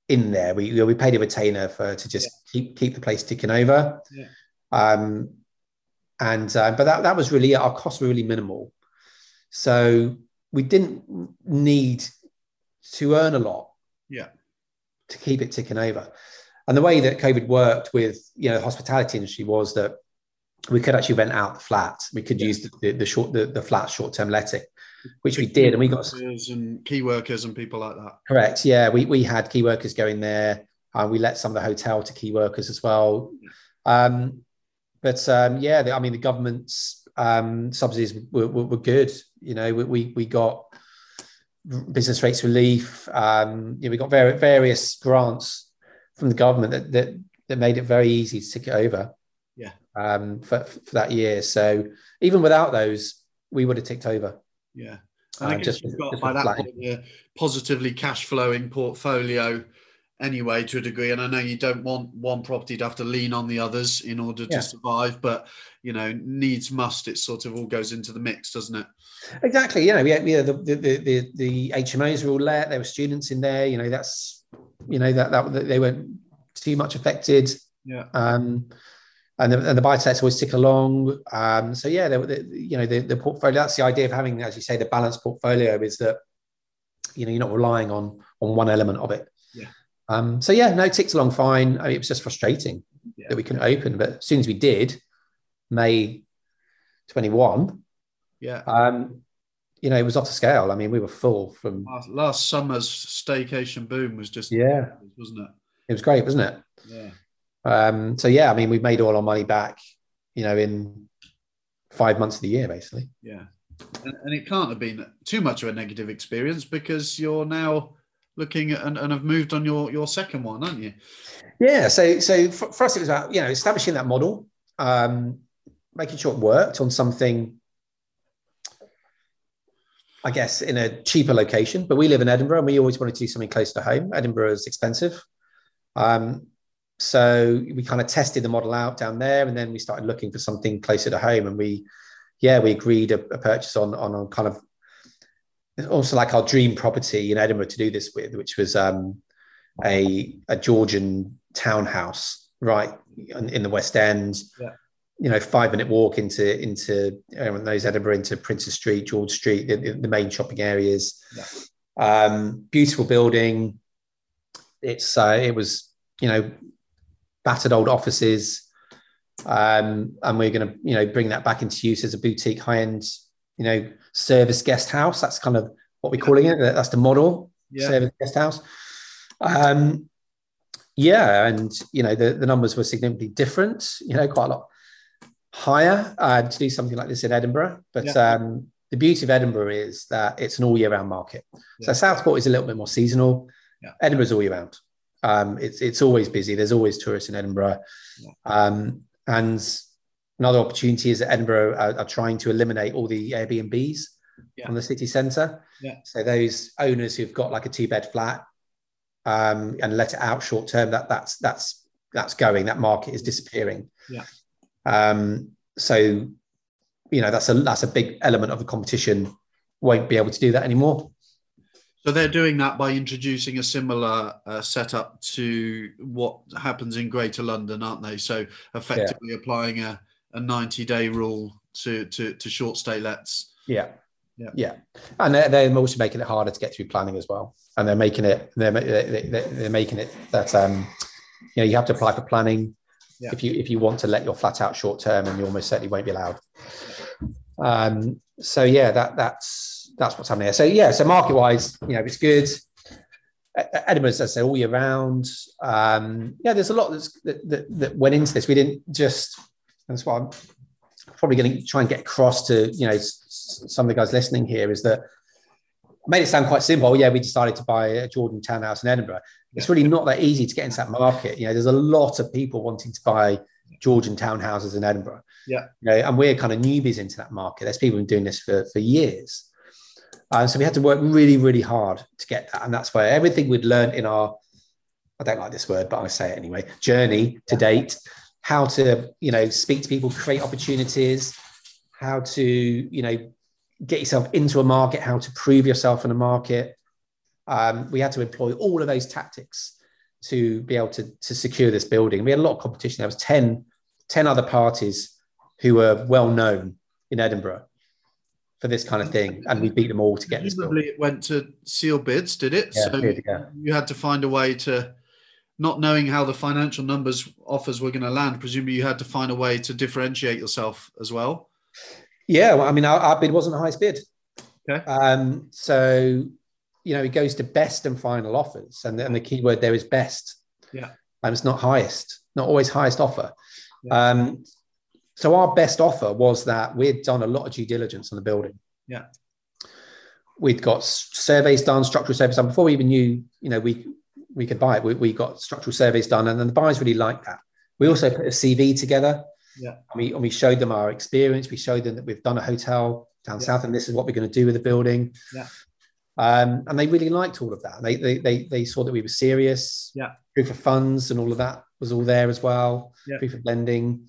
in there. We we paid a retainer for to just yeah. keep keep the place ticking over. Yeah. Um, and uh, but that that was really our costs were really minimal, so we didn't need to earn a lot. Yeah. To keep it ticking over, and the way that COVID worked with you know the hospitality industry was that we could actually rent out the flat. We could yeah. use the, the, the, short the, the flat short term letting, which we did, and we got and key workers and people like that. Correct. Yeah, we we had key workers going there. and we let some of the hotel to key workers as well. Um, but um, yeah, the, I mean, the government's um, subsidies were, were, were, good. You know, we, we, we got business rates relief. Um, you know, we got various, various grants from the government that, that that made it very easy to tick it over um, for, for that year. So even without those, we would have ticked over. Yeah. I think uh, just, you've got just by that point a positively cash flowing portfolio anyway to a degree. And I know you don't want one property to have to lean on the others in order to yeah. survive, but you know, needs must. It sort of all goes into the mix, doesn't it? Exactly. You know, yeah, yeah. The the the, the HMOs were all let. There were students in there. You know, that's you know that that they weren't too much affected. Yeah. Um, and the, and the buy sets always tick along. Um, so yeah, the, the, you know the, the portfolio. That's the idea of having, as you say, the balanced portfolio is that you know you're not relying on on one element of it. Yeah. Um, so yeah, no, ticks along fine. I mean, it was just frustrating. yeah. that we couldn't open. But as soon as we did, May 21, yeah, um, you know, it was off the scale. I mean, we were full from last, last summer's staycation boom was just yeah, wasn't it? It was great, wasn't it? Yeah. Um, so yeah, I mean, we've made all our money back, you know, in five months of the year, basically. Yeah, and, and it can't have been too much of a negative experience because you're now looking at and, and have moved on your your second one, aren't you? Yeah. So so for, for us, it was about you know establishing that model, um, making sure it worked on something I guess, in a cheaper location. But we live in Edinburgh and we always wanted to do something close to home. Edinburgh is expensive. Um, so we kind of tested the model out down there and then we started looking for something closer to home. And we, yeah, we agreed a, a purchase on, on a kind of also like our dream property in Edinburgh to do this with, which was um, a, a Georgian townhouse right in, in the West End. Yeah you know five minute walk into into everyone knows Edinburgh into Princes Street, George Street, the, the main shopping areas. Yeah. Um, beautiful building. It's uh, it was you know battered old offices, um, and we're going to you know bring that back into use as a boutique high end you know service guest house. That's kind of what we're calling it. That's the model yeah. service guest house. Um, yeah, and you know the, the numbers were significantly different. You know, quite a lot higher uh, to do something like this in Edinburgh. But yeah. um, the beauty of Edinburgh is that it's an all year round market. Yeah. So Southport is a little bit more seasonal. Yeah. Edinburgh's all year round. Um, it's it's always busy. There's always tourists in Edinburgh. Um, and another opportunity is that Edinburgh are, are trying to eliminate all the Airbnbs yeah. on the city centre. Yeah. So those owners who've got like a two bed flat um, and let it out short term, that that's that's that's going. That market is disappearing. Yeah. Um, so, you know, that's a that's a big element of the competition. Won't be able to do that anymore. So they're doing that by introducing a similar uh, setup to what happens in Greater London, aren't they? So effectively yeah. applying a, a 90 day rule to, to, to short stay lets. Yeah. Yeah. Yeah. And they're, they're also making it harder to get through planning as well. And they're making it, they're, they're, they're making it that, um, you know, you have to apply for planning yeah. if you if you want to let your flat out short term, and you almost certainly won't be allowed. Um, so yeah, that that's that's what's happening there. So yeah, so market wise, you know, it's good. Edinburgh, as I say, all year round. Um, yeah, there's a lot that, that, that went into this. We didn't just. That's what I'm probably going to try and get across to you know some of the guys listening here is that made it sound quite simple. Yeah, we decided to buy a Georgian townhouse in Edinburgh. It's really not that easy to get into that market. You know, there's a lot of people wanting to buy Georgian townhouses in Edinburgh. Yeah. You know, and we're kind of newbies into that market. There's people been doing this for, for years. And so we had to work really, really hard to get that. And that's where everything we'd learned in our, I don't like this word, but I say it anyway, journey to date, how to, you know, speak to people, create opportunities, how to, you know, get yourself into a market, how to prove yourself in a market. Um, we had to employ all of those tactics to be able to, to secure this building. We had a lot of competition. There was 10, 10 other parties who were well known in Edinburgh for this kind of thing, and we beat them all to get this. Presumably, it went to seal bids, did it? Yeah, so did, yeah. you had to find a way to, not knowing how the financial numbers offers were going to land. Presumably, you had to find a way to differentiate yourself as well. Yeah, well, I mean, our, our, bid wasn't the highest bid. Okay. Um, so, you know, it goes to best and final offers, and, and the key word there is best. Yeah. And it's not highest, not always highest offer. Yeah. Um, so our best offer was that we'd done a lot of due diligence on the building. Yeah. We'd got surveys done, structural surveys done before we even knew, you know, we we could buy it. We, we got structural surveys done, and then the buyers really liked that. We also put a CV together yeah. And we, and we showed them our experience. We showed them that we've done a hotel down yeah. south and this is what we're going to do with the building. Yeah. Um, and they really liked all of that. They, they, they, they saw that we were serious. Yeah. Proof of funds and all of that was all there as well. Yeah. Proof of lending.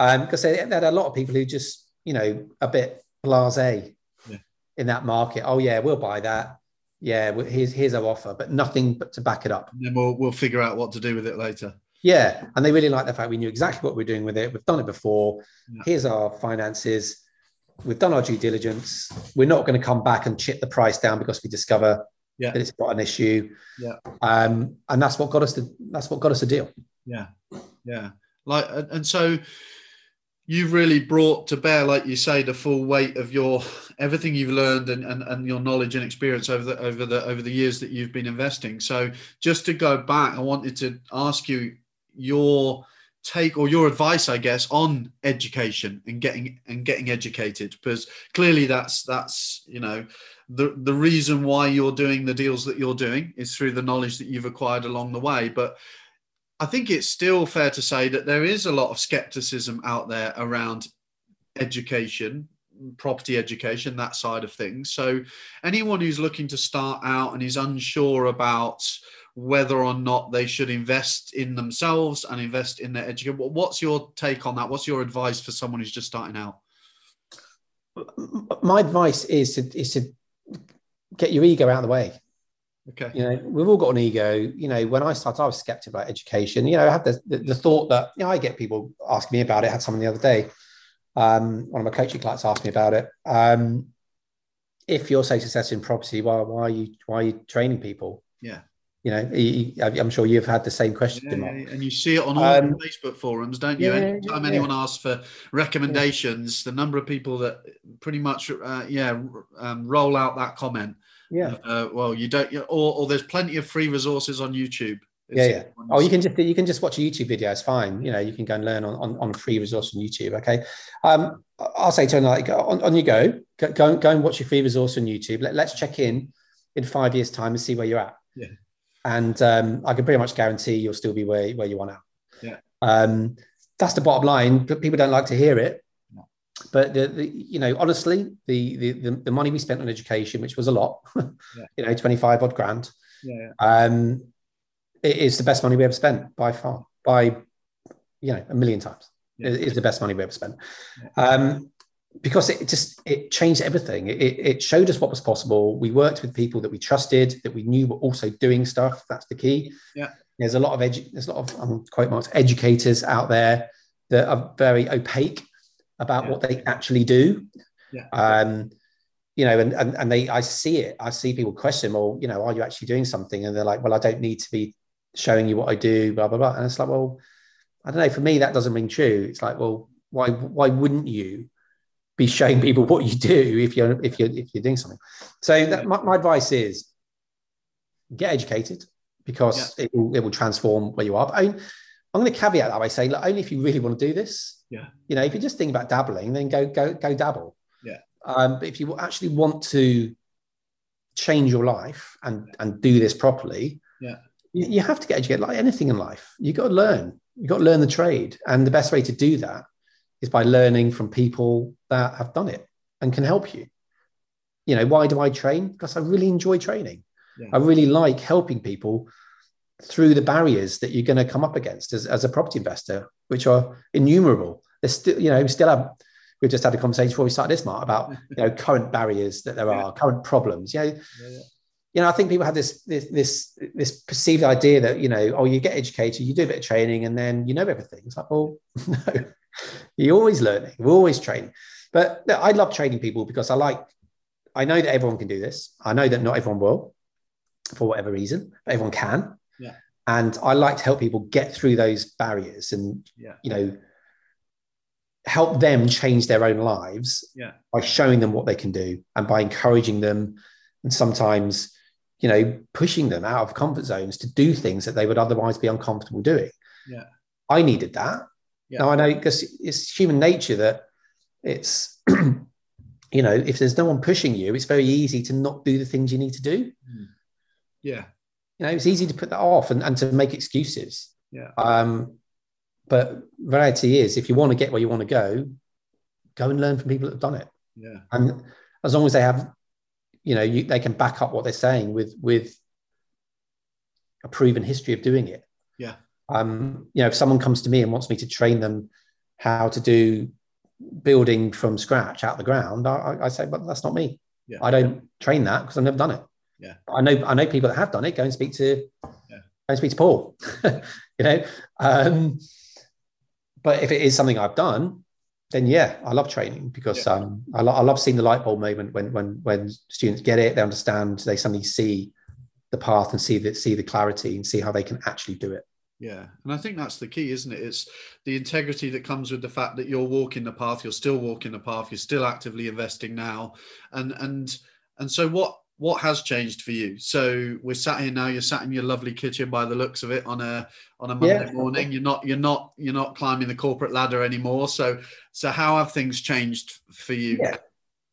Um, because they, they, had a lot of people who just, you know, a bit blasé yeah. in that market. Oh yeah, we'll buy that. Yeah, here's here's our offer, but nothing but to back it up. And then we'll we'll figure out what to do with it later. Yeah, and they really like the fact we knew exactly what we are doing with it. We've done it before. Yeah. Here's our finances. We've done our due diligence. We're not going to come back and chip the price down because we discover yeah. that it's got an issue. Yeah. Um, and that's what got us to that's what got us a deal. Yeah, yeah. Like, and so you've really brought to bear, like you say, the full weight of your everything you've learned and, and, and your knowledge and experience over the over the over the years that you've been investing. So just to go back, I wanted to ask you your take or your advice i guess on education and getting and getting educated because clearly that's that's you know the the reason why you're doing the deals that you're doing is through the knowledge that you've acquired along the way but i think it's still fair to say that there is a lot of skepticism out there around education property education that side of things so anyone who's looking to start out and is unsure about whether or not they should invest in themselves and invest in their education. What's your take on that? What's your advice for someone who's just starting out? My advice is to is to get your ego out of the way. Okay. You know, we've all got an ego. You know, when I started, I was skeptical about education. You know, I had the, the, the thought that, you know, I get people asking me about it. I had someone the other day. Um, one of my coaching clients asked me about it. Um, if you're so successful in property, why, why are you why are you training people? Yeah you know, I'm sure you've had the same question. Yeah, yeah, and you see it on all um, Facebook forums, don't you? Yeah, Anytime anyone asks for recommendations, the number of people that pretty much, uh, yeah, um, roll out that comment. Yeah. Uh, well, you don't, or, or there's plenty of free resources on YouTube. yeah, yeah. Oh, you can just you can just watch a YouTube video. It's fine. You know, you can go and learn on on, on free resource on YouTube. Okay. Um, I'll say to them like, on, on you go, go, go, go and watch your free resource on YouTube. Let, let's check in in five years' time and see where you're at. Yeah and um, I can pretty much guarantee you'll still be where, where you want now. Yeah. Um, that's the bottom line, but people don't like to hear it. But the, the, you know, honestly, the, the the money we spent on education, which was a lot, [laughs] yeah. you know, twenty five odd grand, yeah, um, it is the best money we ever spent by far, by you know, a million times. Yeah. It is the best money we ever spent. Um, because it just it changed everything. It, it showed us what was possible. We worked with people that we trusted, that we knew were also doing stuff. That's the key. Yeah. There's a lot of edu- there's a lot of um, quote marks educators out there that are very opaque about yeah. what they actually do. Yeah. Um, you know, and, and and they I see it. I see people question, well, you know, are you actually doing something? And they're like, well, I don't need to be showing you what I do, blah blah blah. And it's like, well, I don't know. For me, that doesn't ring true. It's like, well, why why wouldn't you? be showing people what you do if you're if you're if you're doing something. So that, my, my advice is get educated because yeah. it, will, it will transform where you are. But I mean, I'm going to caveat that by saying, look, only if you really want to do this. Yeah. You know, if you're just thinking about dabbling, then go go go dabble. Yeah. Um, but if you actually want to change your life and and do this properly, yeah, you, you have to get educated. Like anything in life, you got to learn. You got to learn the trade, and the best way to do that is by learning from people that have done it and can help you. You know, why do I train? Because I really enjoy training. Yeah. I really like helping people through the barriers that you're going to come up against as, as a property investor, which are innumerable. There's still, you know, we still have, we've just had a conversation before we started this, Mark, about, [laughs] you know, current barriers that there are, current problems. You know, yeah, you know, I think people have this, this, this, this perceived idea that, you know, oh, you get educated, you do a bit of training and then you know everything. It's like, well, [laughs] no, you're always learning, we're always training. But I love training people because I like, I know that everyone can do this. I know that not everyone will for whatever reason, but everyone can. And I like to help people get through those barriers and, yeah. you know, help them change their own lives yeah. by showing them what they can do and by encouraging them and sometimes, you know, pushing them out of comfort zones to do things that they would otherwise be uncomfortable doing. Yeah. I needed that. Yeah. Now I know because it's human nature that it's [clears throat] you know if there's no one pushing you, it's very easy to not do the things you need to do. Hmm. Yeah, you know it's easy to put that off and, and to make excuses. Yeah. Um, but reality is, if you want to get where you want to go, go and learn from people that have done it. Yeah. And as long as they have, you know, you, they can back up what they're saying with with a proven history of doing it. Yeah um, you know, if someone comes to me and wants me to train them how to do building from scratch out of the ground, I, I say, but that's not me. Yeah. I don't train that because I've never done it. Yeah. I know I know people that have done it. Go and speak to yeah. go and speak to Paul. [laughs] you know. Um, but if it is something I've done, then yeah, I love training because yeah. um, I, lo- I love seeing the light bulb moment when when when students get it, they understand, they suddenly see the path and see the see the clarity and see how they can actually do it. Yeah, and I think that's the key, isn't it? It's the integrity that comes with the fact that you're walking the path, you're still walking the path, you're still actively investing now, and and and so what what has changed for you? So we're sat here now. You're sat in your lovely kitchen by the looks of it on a on a Monday yeah. morning. You're not you're not you're not climbing the corporate ladder anymore. So so how have things changed for you? Yeah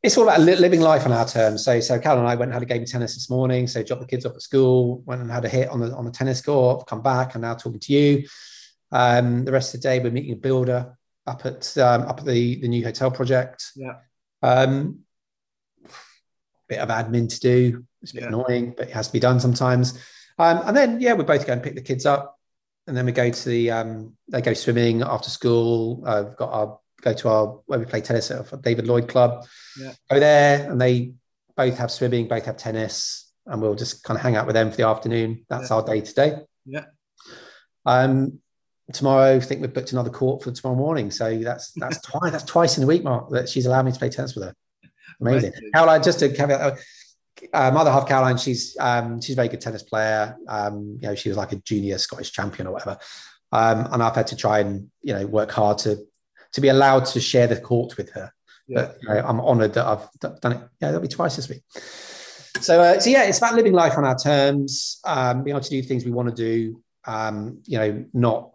it's all about living life on our terms. So, so Cal and I went and had a game of tennis this morning. So, dropped the kids off at school, went and had a hit on the on the tennis court. Come back, and now talking to you. Um, the rest of the day, we're meeting a builder up at um, up at the the new hotel project. Yeah. Um, bit of admin to do. It's a bit yeah. annoying, but it has to be done sometimes. Um, and then, yeah, we both go and pick the kids up, and then we go to the um, they go swimming after school. Uh, we've got our go to our where we play tennis at David Lloyd Club. Yeah. Go there, and they both have swimming, both have tennis, and we'll just kind of hang out with them for the afternoon. That's yeah. our day today. Yeah. Um, tomorrow, I think we've booked another court for tomorrow morning. So that's that's [laughs] twice that's twice in a week, Mark, that she's allowed me to play tennis with her. Amazing. Caroline, just to caveat, uh, mother half Caroline, she's um, she's a very good tennis player. Um, you know, she was like a junior Scottish champion or whatever. Um, and I've had to try and you know work hard to to be allowed to share the court with her. Yeah. But, you know, I'm honoured that I've done it. Yeah, that'll be twice this week. So, uh, so yeah, it's about living life on our terms, um, being able to do things we want to do. Um, you know, not,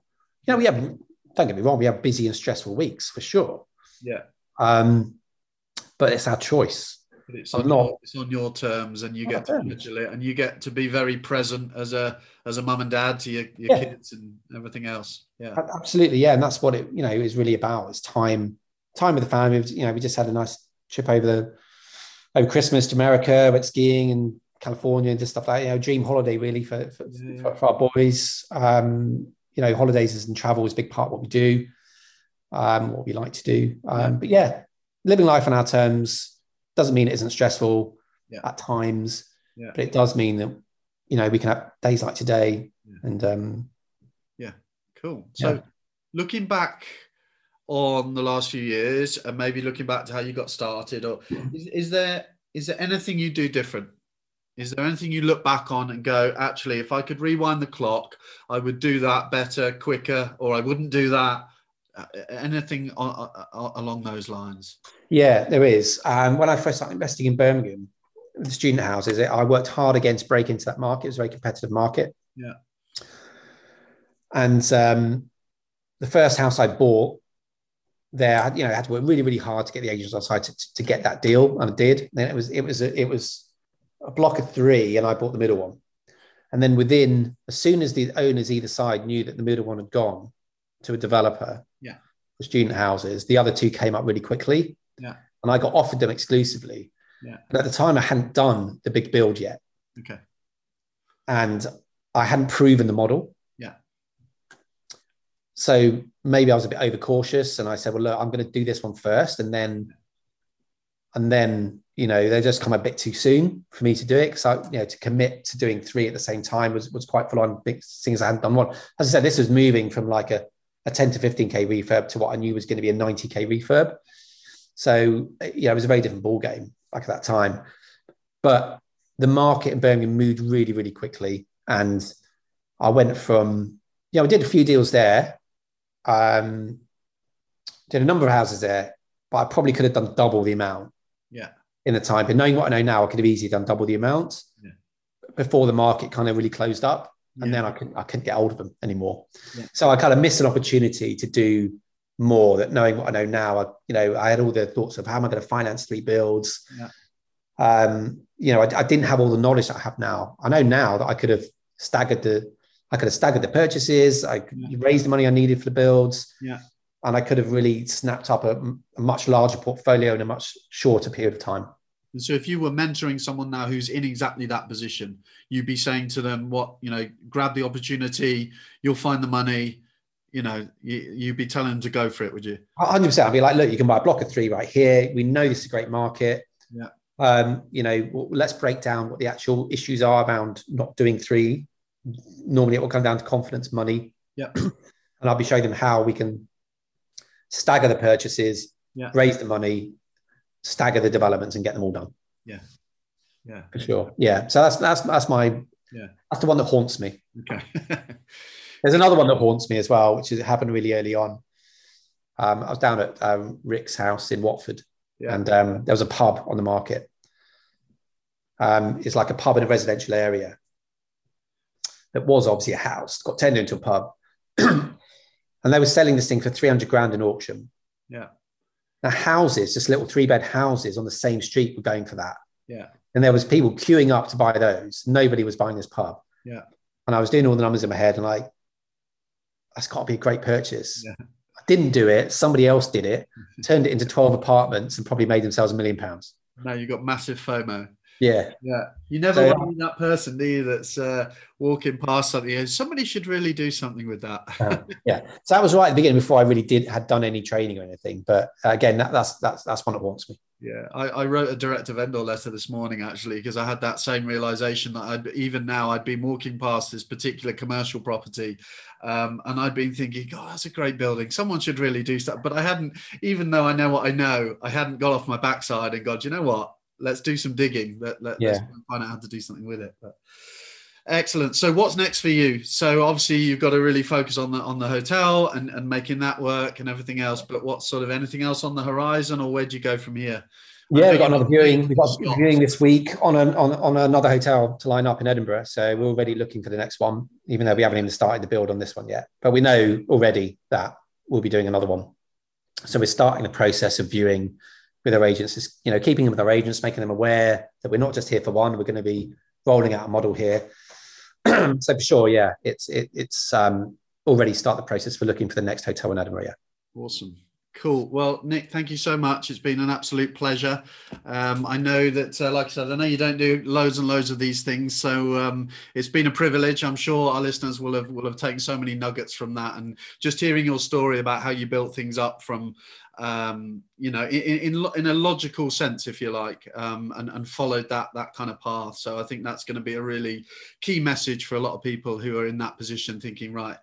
you know, we have. Don't get me wrong, we have busy and stressful weeks for sure. Yeah. Um, but it's our choice. But it's on, not, your, it's on your terms, and you get to it, and you get to be very present as a as a mum and dad to your, your yeah. kids and everything else. Yeah, absolutely. Yeah, and that's what it you know is really about. It's time time with the family. You know, we just had a nice trip over the over Christmas to America, went skiing and California and just stuff like that. You know, dream holiday really for for, yeah. for, for our boys. Um, you know, holidays and travel is a big part of what we do, um, what we like to do. Um, yeah. But yeah, living life on our terms doesn't mean it isn't stressful yeah. at times, but it does mean that you know we can have days like today and um, yeah, cool. So looking back on the last few years and maybe looking back to how you got started or is, is there is there anything you do different? Is there anything you look back on and go actually if i could rewind the clock i would do that better quicker or i wouldn't do that uh, anything along those lines? Yeah there is. Um, when i first started investing in birmingham the student houses i worked hard again to break into that market. It was a very competitive market. Yeah. And um, the first house i bought there, you know, I had to work really, really hard to get the agents on side to, to get that deal, and I did. Then it was it was a, it was a block of three, and I bought the middle one. And then within, as soon as the owners either side knew that the middle one had gone to a developer, student houses, the other two came up really quickly, yeah, and I got offered them exclusively. Yeah. But at the time, I hadn't done the big build yet. Okay. And I hadn't proven the model. Yeah. So maybe I was a bit overcautious and I said, well, look, I'm going to do this one first. And then, and then, you know, they just come a bit too soon for me to do it. Cause I, you know, to commit to doing three at the same time was, was quite full on big things I hadn't done one. As I said, this was moving from like a, a 10 to 15K refurb to what I knew was going to be a 90K refurb. So, yeah, it was a very different ball game back at that time. But the market in Birmingham moved really, really quickly. And I went from, yeah, we did a few deals there um, did a number of houses there, but I probably could have done double the amount. Yeah. In the time, but knowing what I know now, I could have easily done double the amount yeah. before the market kind of really closed up, and yeah. then I couldn't I couldn't get hold of them anymore. Yeah. So I kind of missed an opportunity to do more. That knowing what I know now, I, you know, I had all the thoughts of how am I going to finance three builds. Yeah. Um, you know, I, I didn't have all the knowledge that I have now. I know now that I could have staggered the I could have staggered the purchases. I raised the money I needed for the builds. Yeah. And I could have really snapped up a, a, much larger portfolio in a much shorter period of time. And so if you were mentoring someone now who's in exactly that position, you'd be saying to them, what, you know, grab the opportunity, you'll find the money, you know, you, would be telling them to go for it, would you? 100%. I'd be like, look, you can buy a block of three right here. We know this is a great market. Yeah. Um, you know, let's break down what the actual issues are around not doing three normally it will come down to confidence money. Yeah. [clears throat] and I'll be showing them how we can stagger the purchases, yeah. raise the money, stagger the developments, and get them all done. Yeah. Yeah. For sure. Yeah. So that's that's that's my yeah. That's the one that haunts me. Okay. [laughs] There's another one that haunts me as well, which is, happened really early on. Um, I was down at um, Rick's house in Watford, yeah. and um, there was a pub on the market. Um, it's like a pub in a residential area. That was obviously a house, got turned into a pub, [clears throat] and they were selling this thing for three hundred grand in auction. Yeah. Now houses, just little three bed houses on the same street, were going for that. Yeah. And there was people queuing up to buy those. Nobody was buying this pub. Yeah. And I was doing all the numbers in my head, and like, that's got to be a great purchase. Yeah. I didn't do it. Somebody else did it, [laughs] turned it into 12 apartments and probably made themselves a million pounds. Now you've got massive FOMO. Yeah. Yeah. You never so, want that person, do you, that's uh, walking past something. Somebody should really do something with that. uh, yeah. So that was right at the beginning before I really did had done any training or anything. But uh, again, that, that's that's that's one that wants me. Yeah, I, I, wrote a direct to vendor letter this morning actually because I had that same realization that I'd even now I'd been walking past this particular commercial property, um, and I'd been thinking, "God, that's a great building. Someone should really do stuff." But I hadn't, even though I know what I know, I hadn't got off my backside and got, you know what? Let's do some digging. Let, let, yeah. Let's find out how to do something with it. But Excellent. So what's next for you? So obviously you've got to really focus on the on the hotel and, and making that work and everything else. But what sort of anything else on the horizon, or where do you go from here? Yeah, we've got another viewing. We've got viewing this week on, an, on on another hotel to line up in Edinburgh. So we're already looking for the next one, even though we haven't even started the build on this one yet. But we know already that we'll be doing another one. So we're starting the process of viewing with our agents. is You know, keeping them with our agents, making them aware that we're not just here for one. We're going to be rolling out a model here [clears throat] so for sure, yeah, it's it, it's um, already start the process for looking for the next hotel in Edinburgh. Awesome. Cool. Well, Nick, thank you so much. It's been an absolute pleasure. Um, I know that, uh, like I said, I know you don't do loads and loads of these things, so um, it's been a privilege. I'm sure our listeners will have will have taken so many nuggets from that, and just hearing your story about how you built things up from um, you know, in, in, in a logical sense, if you like, um, and, and followed that that kind of path. So I think that's going to be a really key message for a lot of people who are in that position, thinking, right,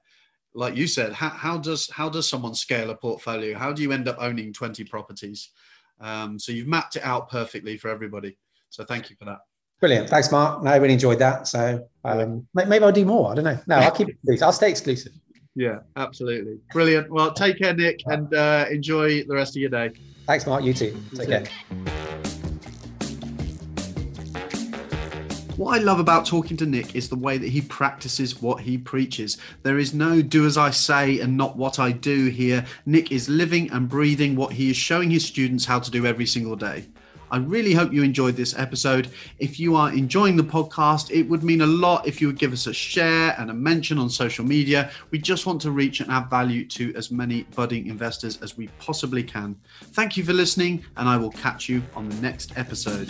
like you said, how, how does how does someone scale a portfolio? How do you end up owning 20 properties? Um, so you've mapped it out perfectly for everybody. So thank you for that. Brilliant. Thanks, Mark. No, I really enjoyed that. So um, maybe I'll do more. I don't know. No, I'll keep it [laughs] I'll stay exclusive. Yeah, absolutely. Brilliant. Well, take care, Nick, and uh, enjoy the rest of your day. Thanks, Mark. You too. Take care. What I love about talking to Nick is the way that he practices what he preaches. There is no do as I say and not what I do here. Nick is living and breathing what he is showing his students how to do every single day. I really hope you enjoyed this episode. If you are enjoying the podcast, it would mean a lot if you would give us a share and a mention on social media. We just want to reach and add value to as many budding investors as we possibly can. Thank you for listening, and I will catch you on the next episode.